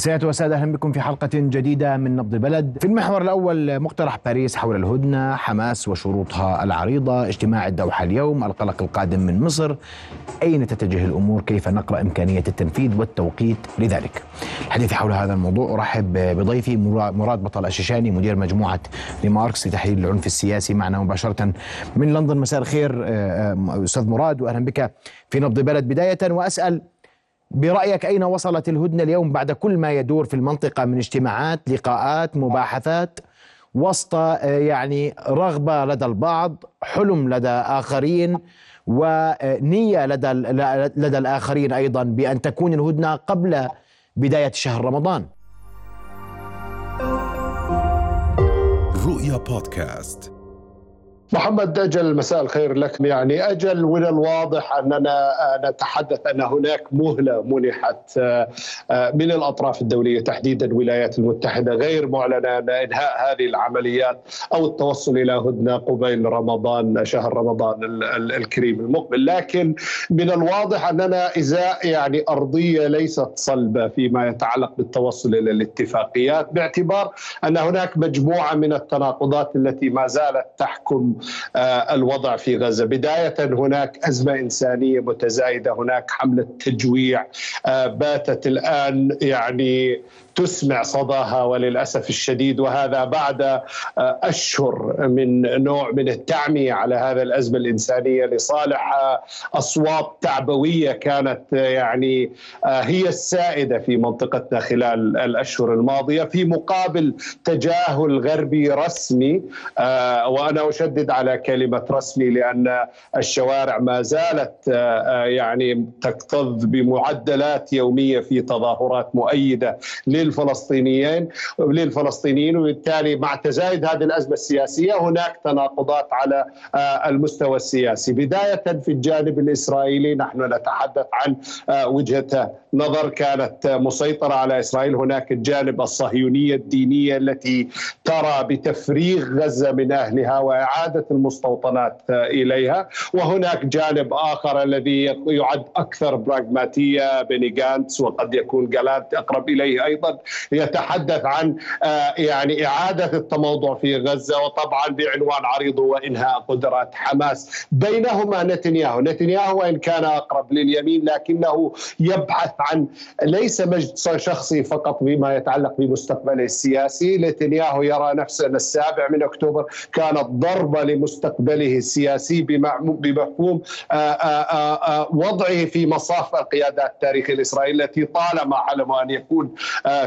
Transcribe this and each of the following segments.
سيادة وسادة أهلا بكم في حلقة جديدة من نبض البلد في المحور الأول مقترح باريس حول الهدنة حماس وشروطها العريضة اجتماع الدوحة اليوم القلق القادم من مصر. أين تتجه الأمور؟ كيف نقرأ إمكانية التنفيذ والتوقيت لذلك؟ الحديث حول هذا الموضوع أرحب بضيفي مراد بطل الشيشاني مدير مجموعة ريماركس لتحليل العنف السياسي معنا مباشرة من لندن. مساء الخير أستاذ مراد وأهلا بك في نبض البلد بداية وأسأل برأيك أين وصلت الهدنة اليوم بعد كل ما يدور في المنطقة من اجتماعات لقاءات مباحثات وسط يعني رغبة لدى البعض حلم لدى آخرين ونية لدى لدى الآخرين أيضا بأن تكون الهدنة قبل بداية شهر رمضان. رؤيا بودكاست. محمد أجل مساء الخير لك يعني أجل من الواضح أننا نتحدث أن هناك مهلة منحت من الأطراف الدولية تحديدا الولايات المتحدة غير معلنة إنهاء هذه العمليات أو التوصل إلى هدنة قبيل رمضان شهر رمضان الكريم المقبل. لكن من الواضح أننا إزاء يعني أرضية ليست صلبة فيما يتعلق بالتوصل إلى الاتفاقيات باعتبار أن هناك مجموعة من التناقضات التي ما زالت تحكم الوضع في غزة، بداية هناك أزمة إنسانية متزايدة، هناك حملة تجويع باتت الآن يعني تسمع صداها وللأسف الشديد وهذا بعد أشهر من نوع من التعمية على هذا الأزمة الإنسانية لصالح أصوات تعبوية كانت يعني هي السائدة في منطقتنا خلال الأشهر الماضية في مقابل تجاهل غربي رسمي وأنا أشدد على كلمة رسمي لأن الشوارع ما زالت يعني تكتظ بمعدلات يومية في تظاهرات مؤيدة للفلسطينيين للفلسطينيين وبالتالي مع تزايد هذه الأزمة السياسية هناك تناقضات على المستوى السياسي. بداية في الجانب الإسرائيلي نحن نتحدث عن وجهة نظر كانت مسيطرة على إسرائيل. هناك الجانب الصهيونية الدينية التي ترى بتفريغ غزة من أهلها وإعادة المستوطنات إليها. وهناك جانب آخر الذي يعد أكثر براغماتية بني جانتس وقد يكون جالانت أقرب إليه أيضا يتحدث عن يعني إعادة التموضع في غزة وطبعا بعنوان عريض وإنهاء قدرات حماس. بينهما نتنياهو. نتنياهو وإن كان أقرب لليمين لكنه يبحث عن ليس مجد شخصي فقط بما يتعلق بمستقبله السياسي. نتنياهو يرى نفسه السابع من أكتوبر كانت ضربة لمستقبله السياسي بمفهوم وضعه في مصاف القياده التاريخي الاسرائيلي التي طالما حلم أن يكون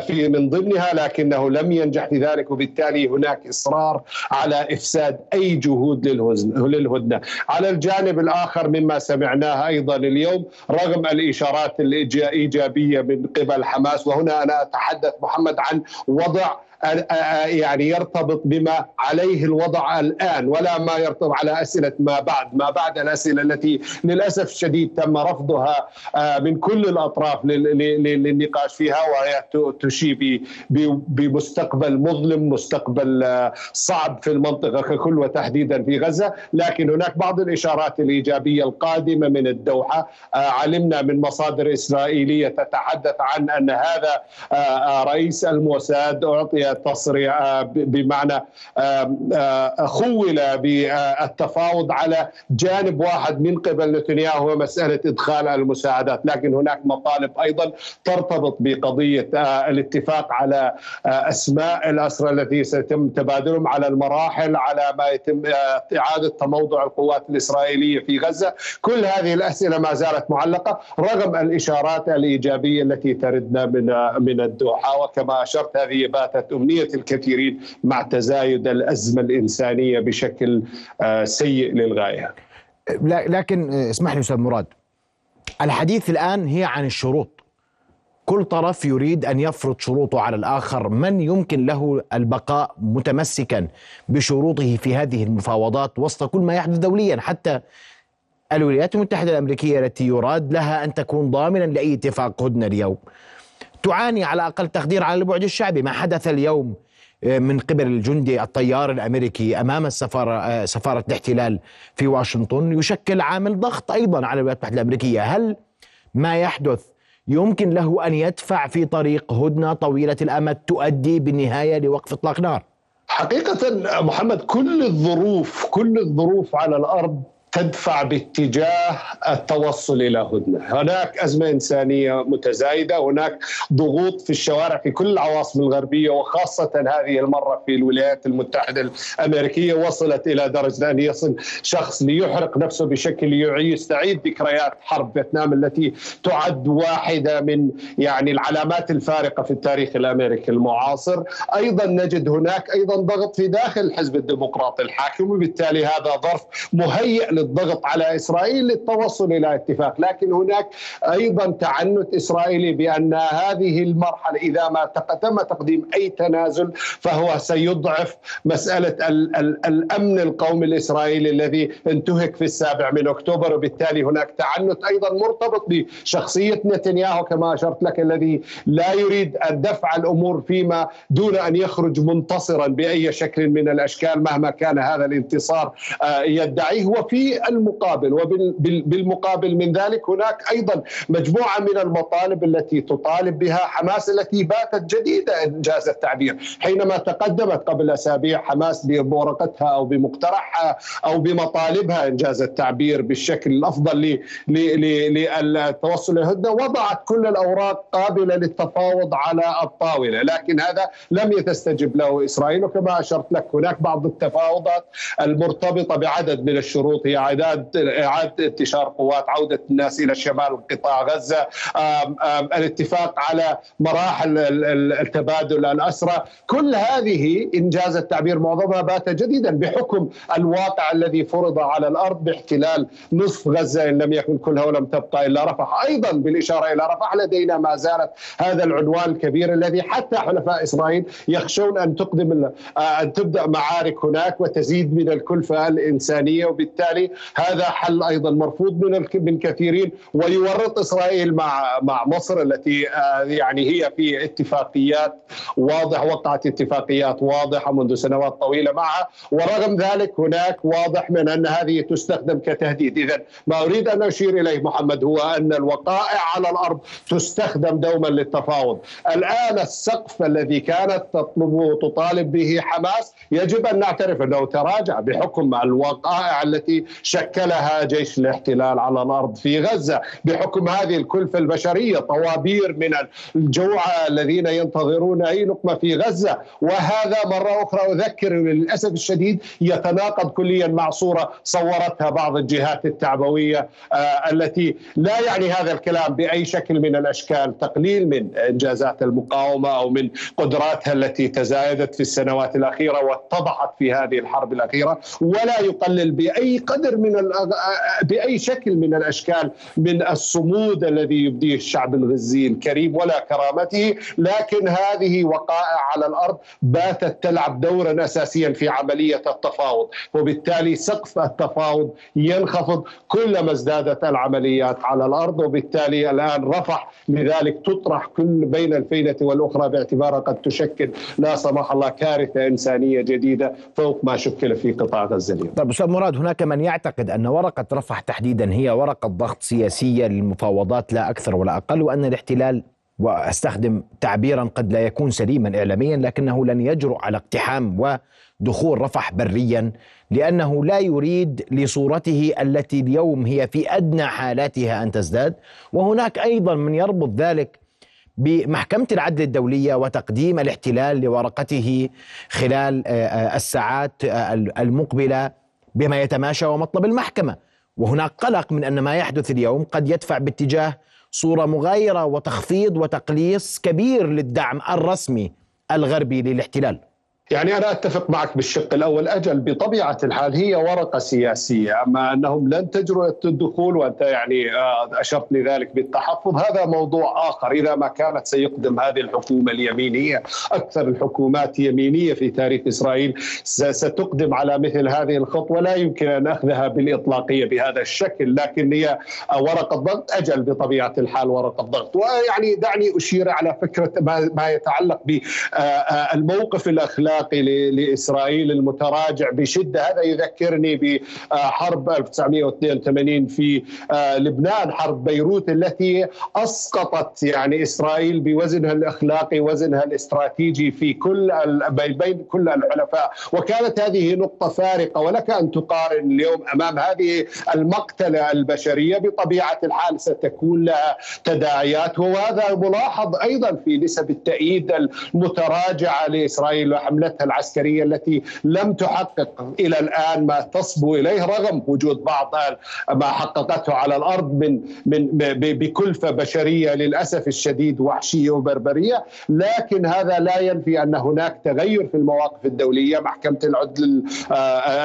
في من ضمنها لكنه لم ينجح في ذلك وبالتالي هناك إصرار على إفساد أي جهود للهدنة. على الجانب الآخر مما سمعناه أيضا اليوم رغم الإشارات الايجابيه من قبل حماس وهنا أنا أتحدث محمد عن وضع يعني يرتبط بما عليه الوضع الآن ولا ما يرتبط على أسئلة ما بعد، ما بعد الأسئلة التي للأسف الشديد تم رفضها من كل الأطراف للنقاش فيها وهي تشير بمستقبل مظلم، مستقبل صعب في المنطقة ككل وتحديدا في غزة، لكن هناك بعض الإشارات الإيجابية القادمة من الدوحة، علمنا من مصادر إسرائيلية تتحدث عن أن هذا رئيس الموساد أعطي تصريح بمعنى خول بالتفاوض على جانب واحد من قبل نتنياهو هو مسألة إدخال المساعدات. لكن هناك مطالب أيضا ترتبط بقضية الاتفاق على أسماء الأسرى التي سيتم تبادلهم على المراحل على ما يتم إعادة تموضع القوات الإسرائيلية في غزة. كل هذه الأسئلة ما زالت معلقة رغم الإشارات الإيجابية التي تردنا من من الدوحة. وكما أشرت هذه باتت أمنية الكثيرين مع تزايد الأزمة الإنسانية بشكل سيء للغاية. لكن اسمح لي أستاذ مراد. الحديث الآن هي عن الشروط. كل طرف يريد أن يفرض شروطه على الآخر، من يمكن له البقاء متمسكا بشروطه في هذه المفاوضات وسط كل ما يحدث دوليا؟ حتى الولايات المتحدة الأمريكية التي يراد لها أن تكون ضامنا لأي اتفاق هدنة اليوم. تعاني على أقل تقدير على البعد الشعبي. ما حدث اليوم من قبل الجندي الطيار الأمريكي أمام السفارة سفارة الاحتلال في واشنطن. يشكل عامل ضغط أيضا على الولايات المتحدة الأمريكية، هل ما يحدث يمكن له أن يدفع في طريق هدنة طويلة الأمد تؤدي بالنهاية لوقف إطلاق نار؟ حقيقة محمد كل الظروف كل الظروف على الأرض تدفع باتجاه التوصل إلى هدنة، هناك أزمة إنسانية متزايدة، هناك ضغوط في الشوارع في كل العواصم الغربية وخاصة هذه المرة في الولايات المتحدة الأمريكية وصلت إلى درجة أن يصل شخص ليحرق نفسه بشكل يستعيد ذكريات حرب فيتنام التي تعد واحدة من يعني العلامات الفارقة في التاريخ الأمريكي المعاصر، أيضا نجد هناك أيضا ضغط في داخل الحزب الديمقراطي الحاكم وبالتالي هذا ظرف مهيئ الضغط على إسرائيل للتوصل إلى اتفاق، لكن هناك أيضا تعنت إسرائيلي بأن هذه المرحلة إذا ما تم تقديم أي تنازل فهو سيضعف مسألة ال ال الأمن القومي الإسرائيلي الذي انتهك في السابع من أكتوبر وبالتالي هناك تعنت أيضا مرتبط بشخصية نتنياهو كما أشرت لك الذي لا يريد ان دفع الأمور فيما دون أن يخرج منتصرا بأي شكل من الأشكال مهما كان هذا الانتصار آه، يدعيه. وفي المقابل وبالمقابل من ذلك هناك أيضا مجموعة من المطالب التي تطالب بها حماس التي باتت جديدة إنجاز التعبير. حينما تقدمت قبل أسابيع حماس بورقتها أو بمقترحها أو بمطالبها إنجاز التعبير بالشكل الأفضل للتوصل الهدنة وضعت كل الأوراق قابلة للتفاوض على الطاولة. لكن هذا لم تستجب له إسرائيل وكما أشرت لك هناك بعض التفاوضات المرتبطة بعدد من الشروط هي اعداد إعادة انتشار قوات عودة الناس إلى شمال قطاع غزة. الاتفاق على مراحل التبادل الأسرى. كل هذه إنجاز التعبير معظمها بات جديدا بحكم الواقع الذي فرض على الأرض باحتلال نصف غزة إن لم يكن كلها ولم تبقى إلا رفح. أيضا بالإشارة إلى رفح لدينا ما زالت هذا العنوان الكبير الذي حتى حلفاء إسرائيل يخشون أن تقدم أن تبدأ معارك هناك وتزيد من الكلفة الإنسانية. وبالتالي هذا حل أيضا مرفوض من من كثيرين ويورط إسرائيل مع مع مصر التي آه، يعني هي في اتفاقيات واضح وقعت اتفاقيات واضحة منذ سنوات طويلة معها. ورغم ذلك هناك واضح من أن هذه تستخدم كتهديد. اذا ما أريد أن أشير إليه محمد هو أن الوقائع على الأرض تستخدم دوما للتفاوض. الآن السقف الذي كانت تطلب وتطالب به حماس يجب أن نعترف أنه تراجع بحكم الوقائع التي شكلها جيش الاحتلال على الأرض في غزة بحكم هذه الكلفة البشرية. طوابير من الجوع الذين ينتظرون أي لقمة في غزة. وهذا مرة أخرى أذكر للأسف الشديد يتناقض كليا مع صورة صورتها بعض الجهات التعبوية آه التي لا يعني هذا الكلام بأي شكل من الأشكال تقليل من انجازات المقاومة أو من قدراتها التي تزايدت في السنوات الأخيرة واتضحت في هذه الحرب الأخيرة. ولا يقلل بأي قدر من بأي شكل من الأشكال من الصمود الذي يبديه الشعب الغزي الكريم ولا كرامته لكن هذه وقائع على الأرض باتت تلعب دورا أساسيا في عملية التفاوض وبالتالي سقف التفاوض ينخفض كلما ازدادت العمليات على الأرض وبالتالي الآن رفح لذلك تطرح كل بين الفينة والأخرى باعتبارها قد تشكل لا سمح الله كارثة إنسانية جديدة فوق ما شكل في قطاع غزة اليوم. طيب أستاذ مراد هناك من يعتقد أن ورقة رفح تحديدا هي ورقة ضغط سياسية للمفاوضات لا أكثر ولا أقل وأن الاحتلال وأستخدم تعبيرا قد لا يكون سليما اعلاميا لكنه لن يجرؤ على اقتحام ودخول رفح بريا لأنه لا يريد لصورته التي اليوم هي في أدنى حالاتها أن تزداد. وهناك أيضا من يربط ذلك بمحكمة العدل الدولية وتقديم الاحتلال لورقته خلال الساعات المقبلة. بما يتماشى ومطلب المحكمة. وهناك قلق من أن ما يحدث اليوم قد يدفع باتجاه صورة مغايرة وتخفيض وتقليص كبير للدعم الرسمي الغربي للاحتلال. يعني أنا أتفق معك بالشق الأول. أجل بطبيعة الحال هي ورقة سياسية. أما أنهم لن تجرؤ الدخول وأنت يعني آه، أشرت لذلك بالتحفظ. هذا موضوع آخر. إذا ما كانت سيقدم هذه الحكومة اليمينية أكثر الحكومات يمينية في تاريخ إسرائيل ستقدم على مثل هذه الخطوة. لا يمكن أن أخذها بالإطلاقية بهذا الشكل لكن هي ورقة ضغط. أجل بطبيعة الحال ورقة ضغط. ويعني دعني أشير على فكرة ما يتعلق بالموقف الأخلاقي الاخلاقي لإسرائيل المتراجع بشدة. هذا يذكرني بحرب 1982 في لبنان حرب بيروت التي أسقطت يعني إسرائيل بوزنها الأخلاقي وزنها الاستراتيجي في كل بين كل الحلفاء. وكانت هذه نقطة فارقة ولك أن تقارن اليوم أمام هذه المقتلة البشرية. بطبيعة الحال ستكون لها تداعيات. وهذا ملاحظ أيضا في نسب التأييد المتراجعة لإسرائيل وحملتها العسكرية التي لم تحقق إلى الآن ما تصبو إليه رغم وجود بعض ما حققته على الأرض من من بكلفة بشرية للأسف الشديد وحشية وبربرية. لكن هذا لا ينفي أن هناك تغير في المواقف الدولية. محكمة العدل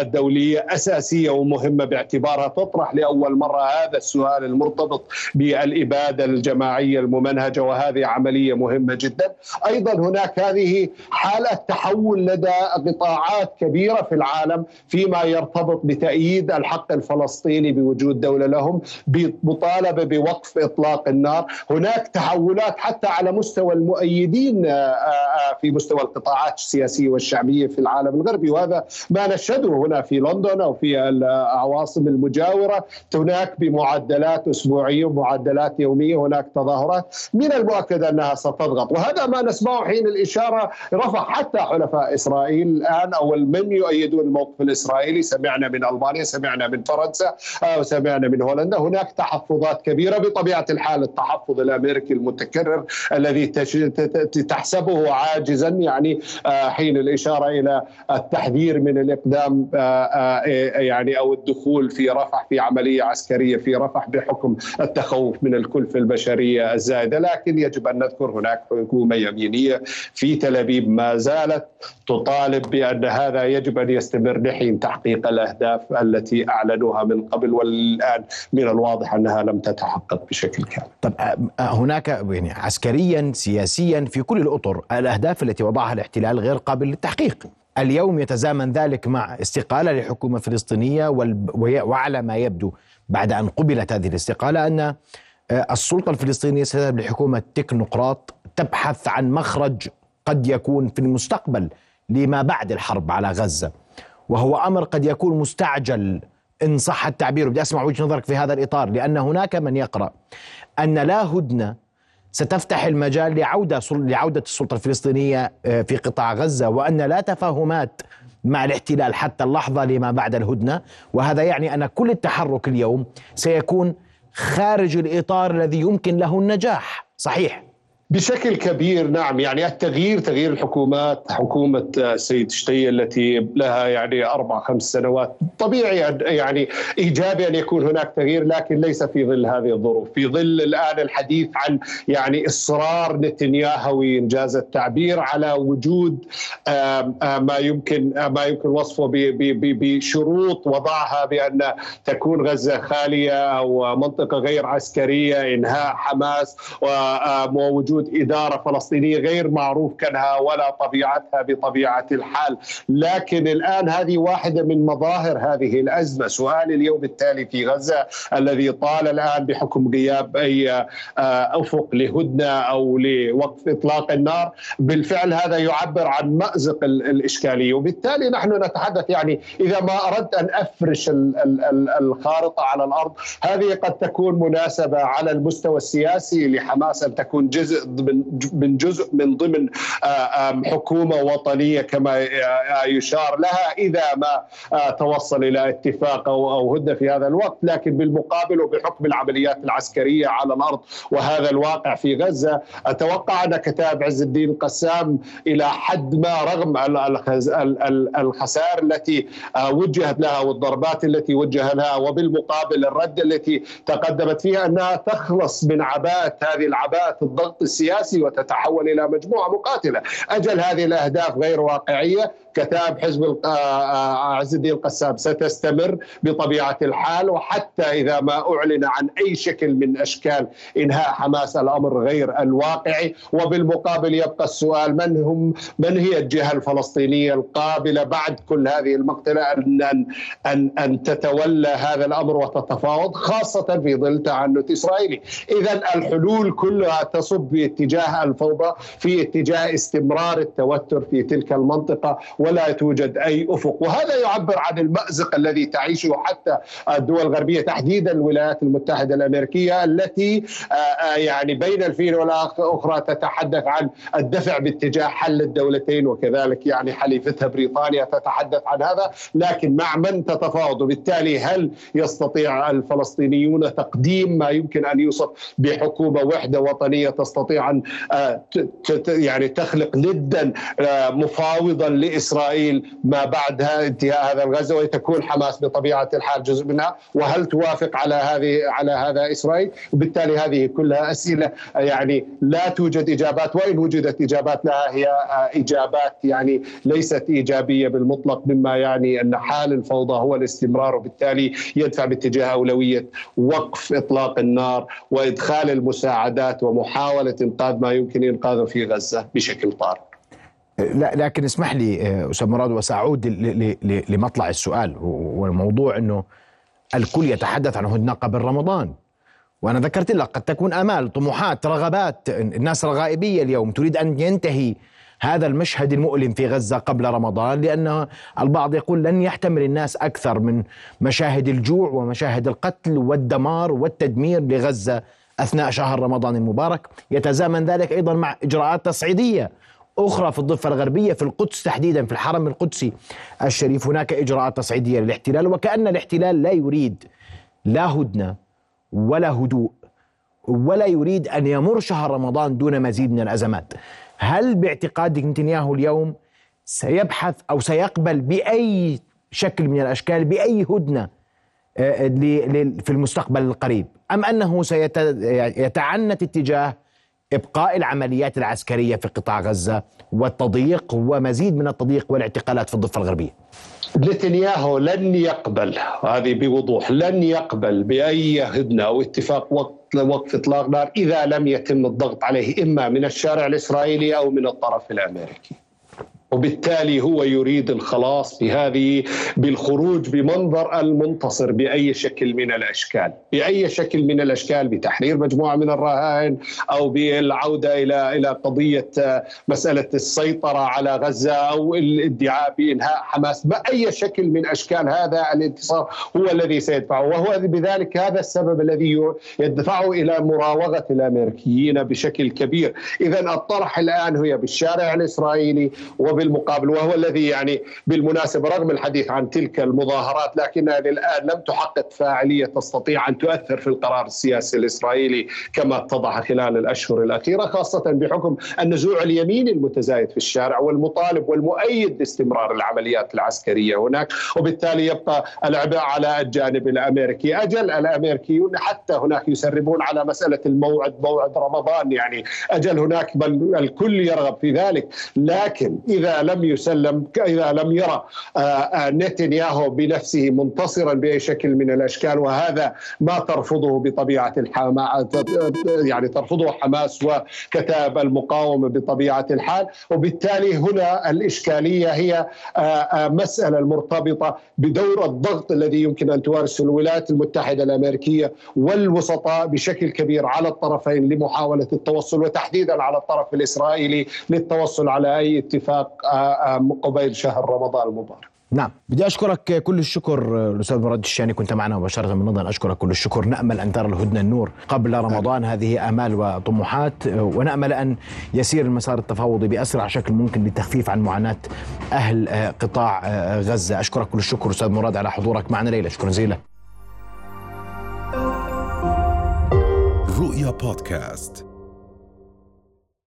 الدولية أساسية ومهمة باعتبارها. تطرح لأول مرة هذا السؤال المرتبط بالإبادة الجماعية الممنهجة وهذه عملية مهمة جدا. أيضا هناك هذه حالة تحول لدى قطاعات كبيرة في العالم فيما يرتبط بتأييد الحق الفلسطيني بوجود دولة لهم بمطالبة بوقف إطلاق النار. هناك تحولات حتى على مستوى المؤيدين آه، آه، في مستوى القطاعات السياسية والشعبية في العالم الغربي. وهذا ما نشهده هنا في لندن أو في العواصم المجاورة. هناك بمعدلات أسبوعية ومعدلات يومية هناك تظاهرات. من المؤكد أنها ستضغط. وهذا ما نسمعه حين الإشارة رفع حتى حلفاء إسرائيل الآن أو من يؤيدون الموقف الإسرائيلي؟ سمعنا من ألمانيا سمعنا من فرنسا وسمعنا من هولندا. هناك تحفظات كبيرة بطبيعة الحال. التحفظ الأمريكي المتكرر الذي تحسبه عاجزا يعني آه، حين الإشارة إلى التحذير من الإقدام آه، آه، يعني أو الدخول في رفح في عملية عسكرية في رفح بحكم التخوف من الكلفة البشرية الزائدة. لكن يجب أن نذكر هناك حكومة يمينية في تل أبيب ما زالت تطالب بأن هذا يجب أن يستمر لحين تحقيق الأهداف التي أعلنوها من قبل والآن من الواضح أنها لم تتحقق بشكل كامل. طب هناك يعني عسكريا سياسيا في كل الأطر الأهداف التي وضعها الاحتلال غير قابل للتحقيق. اليوم يتزامن ذلك مع استقالة لحكومة فلسطينية وعلى ما يبدو بعد أن قبلت هذه الاستقالة أن السلطة الفلسطينية ستذهب لحكومة تكنوقراط تبحث عن مخرج قد يكون في المستقبل لما بعد الحرب على غزة. وهو أمر قد يكون مستعجل إن صح التعبير. بدي أسمع وجهة نظرك في هذا الإطار لأن هناك من يقرأ أن لا هدنة ستفتح المجال لعودة لعودة السلطة الفلسطينية آه، في قطاع غزة وأن لا تفاهمات مع الاحتلال حتى اللحظة لما بعد الهدنة. وهذا يعني أن كل التحرك اليوم سيكون خارج الإطار الذي يمكن له النجاح. صحيح. بشكل كبير نعم. يعني التغيير تغيير الحكومات حكومة السيد شتي التي لها يعني أربع خمس سنوات. طبيعي يعني إيجابي أن يكون هناك تغيير لكن ليس في ظل هذه الظروف. في ظل الآن الحديث عن يعني إصرار نتنياهوي إنجاز التعبير على وجود ما يمكن ما يمكن وصفه بشروط وضعها بأن تكون غزة خالية أو منطقة غير عسكرية إنهاء حماس ووجود وجود إدارة فلسطينية غير معروف كانها ولا طبيعتها بطبيعة الحال. لكن الآن هذه واحدة من مظاهر هذه الأزمة. سؤال اليوم التالي في غزة الذي طال الآن بحكم غياب أي آه، أفق لهدنة أو لوقف إطلاق النار. بالفعل هذا يعبر عن مأزق الإشكالية. وبالتالي نحن نتحدث يعني إذا ما أردت أن أفرش الخارطة على الأرض هذه قد تكون مناسبة على المستوى السياسي لحماس أن تكون جزء من جزء من ضمن آه، حكومة وطنية كما آه، يشار لها إذا ما آه، توصل إلى اتفاق أو هدنة في هذا الوقت. لكن بالمقابل وبحكم العمليات العسكرية على الأرض وهذا الواقع في غزة أتوقع أن كتاب عز الدين القسام إلى حد ما رغم الخسائر التي وجهت لها والضربات التي وجه لها وبالمقابل الرد التي تقدمت فيها أنها تخلص من عباءه هذه العباءه الضغط السياسي وتتحول إلى مجموعة مقاتلة، أجل هذه الأهداف غير واقعية، كتاب حزب آه، آه، عز الدين القسام ستستمر بطبيعة الحال. وحتى إذا ما أعلن عن أي شكل من أشكال إنهاء حماس الأمر غير الواقعي. وبالمقابل يبقى السؤال من هم من هي الجهة الفلسطينية القابلة بعد كل هذه المقتلة ان ان ان تتولى هذا الأمر وتتفاوض خاصة في ظل تعنت إسرائيلي، اذا الحلول كلها تصب اتجاه الفوضى في اتجاه استمرار التوتر في تلك المنطقة ولا توجد أي أفق. وهذا يعبر عن المأزق الذي تعيشه حتى الدول الغربية تحديدا الولايات المتحدة الأمريكية التي يعني بين الفين والأخرى تتحدث عن الدفع باتجاه حل الدولتين وكذلك يعني حليفتها بريطانيا تتحدث عن هذا. لكن مع من تتفاوض؟ وبالتالي هل يستطيع الفلسطينيون تقديم ما يمكن أن يوصف بحكومة وحدة وطنية تستطيع ان آه، يعني تخلق ندا آه، مفاوضا لإسرائيل ما بعد انتهاء هذا الغزو وتكون حماس بطبيعة الحال جزء منها. وهل توافق على هذه على هذا إسرائيل؟ وبالتالي هذه كلها أسئلة يعني لا توجد إجابات وإن وجدت إجابات لها هي آه، إجابات يعني ليست إيجابية بالمطلق مما يعني أن حال الفوضى هو الاستمرار وبالتالي يدفع باتجاه أولوية وقف إطلاق النار وإدخال المساعدات ومحاولة إنقاذ ما يمكن إنقاذه في غزة بشكل طارئ. لا لكن اسمح لي آه، أستاذ مراد وسأعود لمطلع السؤال والموضوع إنه الكل يتحدث عن هدنة قبل رمضان وأنا ذكرت لك قد تكون آمال طموحات رغبات الناس رغائبيه اليوم تريد أن ينتهي هذا المشهد المؤلم في غزة قبل رمضان لأن البعض يقول لن يحتمل الناس أكثر من مشاهد الجوع ومشاهد القتل والدمار والتدمير لغزة أثناء شهر رمضان المبارك. يتزامن ذلك أيضا مع إجراءات تصعيدية أخرى في الضفة الغربية في القدس تحديدا في الحرم القدسي الشريف. هناك إجراءات تصعيدية للاحتلال وكأن الاحتلال لا يريد لا هدنة ولا هدوء ولا يريد أن يمر شهر رمضان دون مزيد من الأزمات. هل باعتقادك نتنياهو اليوم سيبحث أو سيقبل بأي شكل من الأشكال بأي هدنة آه، في المستقبل القريب؟ أم أنه سيتعنت اتجاه إبقاء العمليات العسكرية في قطاع غزة والتضييق ومزيد من التضييق والاعتقالات في الضفة الغربية نتنياهو لن يقبل هذه بوضوح لن يقبل بأي هدنة أو اتفاق وقت وقف إطلاق نار إذا لم يتم الضغط عليه إما من الشارع الإسرائيلي أو من الطرف الأمريكي. وبالتالي هو يريد الخلاص بهذه بالخروج بمنظر المنتصر بأي شكل من الأشكال، بأي شكل من الأشكال بتحرير مجموعة من الرهائن أو بالعودة إلى إلى قضية آه، مسألة السيطرة على غزة أو الادعاء بإنهاء حماس، بأي شكل من أشكال هذا الانتصار هو الذي سيدفعه وهو بذلك هذا السبب الذي يدفعه إلى مراوغة الأمريكيين بشكل كبير، اذا الطرح الآن هي بالشارع الإسرائيلي بالمقابل وهو الذي يعني بالمناسبة رغم الحديث عن تلك المظاهرات لكنها الآن لم تحقق فاعلية تستطيع أن تؤثر في القرار السياسي الإسرائيلي كما اتضح خلال الأشهر الأخيرة خاصة بحكم النزوع اليميني المتزايد في الشارع والمطالب والمؤيد لاستمرار العمليات العسكرية هناك. وبالتالي يبقى العبء على الجانب الأمريكي. أجل الأمريكيون حتى هناك يسربون على مسألة الموعد موعد رمضان يعني أجل هناك بل الكل يرغب في ذلك. لكن إذا إذا لم يسلم إذا لم يرى آه، آه، نتنياهو بنفسه منتصرا بأي شكل من الأشكال وهذا ما ترفضه بطبيعة الحال يعني ترفضه حماس وكتاب المقاومة بطبيعة الحال. وبالتالي هنا الإشكالية هي آه، مسألة المرتبطة بدور الضغط الذي يمكن أن تمارسه الولايات المتحدة الأمريكية والوسطاء بشكل كبير على الطرفين لمحاولة التوصل وتحديدا على الطرف الإسرائيلي للتوصل على أي اتفاق قبيل شهر رمضان المبارك. نعم بدي أشكرك كل الشكر الأستاذ مراد الشاني كنت معنا مباشرة من لندن. أشكرك كل الشكر. نأمل أن ترى الهدنة النور قبل رمضان. هذه آمال وطموحات ونأمل أن يسير المسار التفاوضي بأسرع شكل ممكن للتخفيف عن معاناة أهل آه، قطاع غزة. أشكرك كل الشكر أستاذ مراد على حضورك معنا ليلة. شكرا جزيلا. رؤيا بودكاست.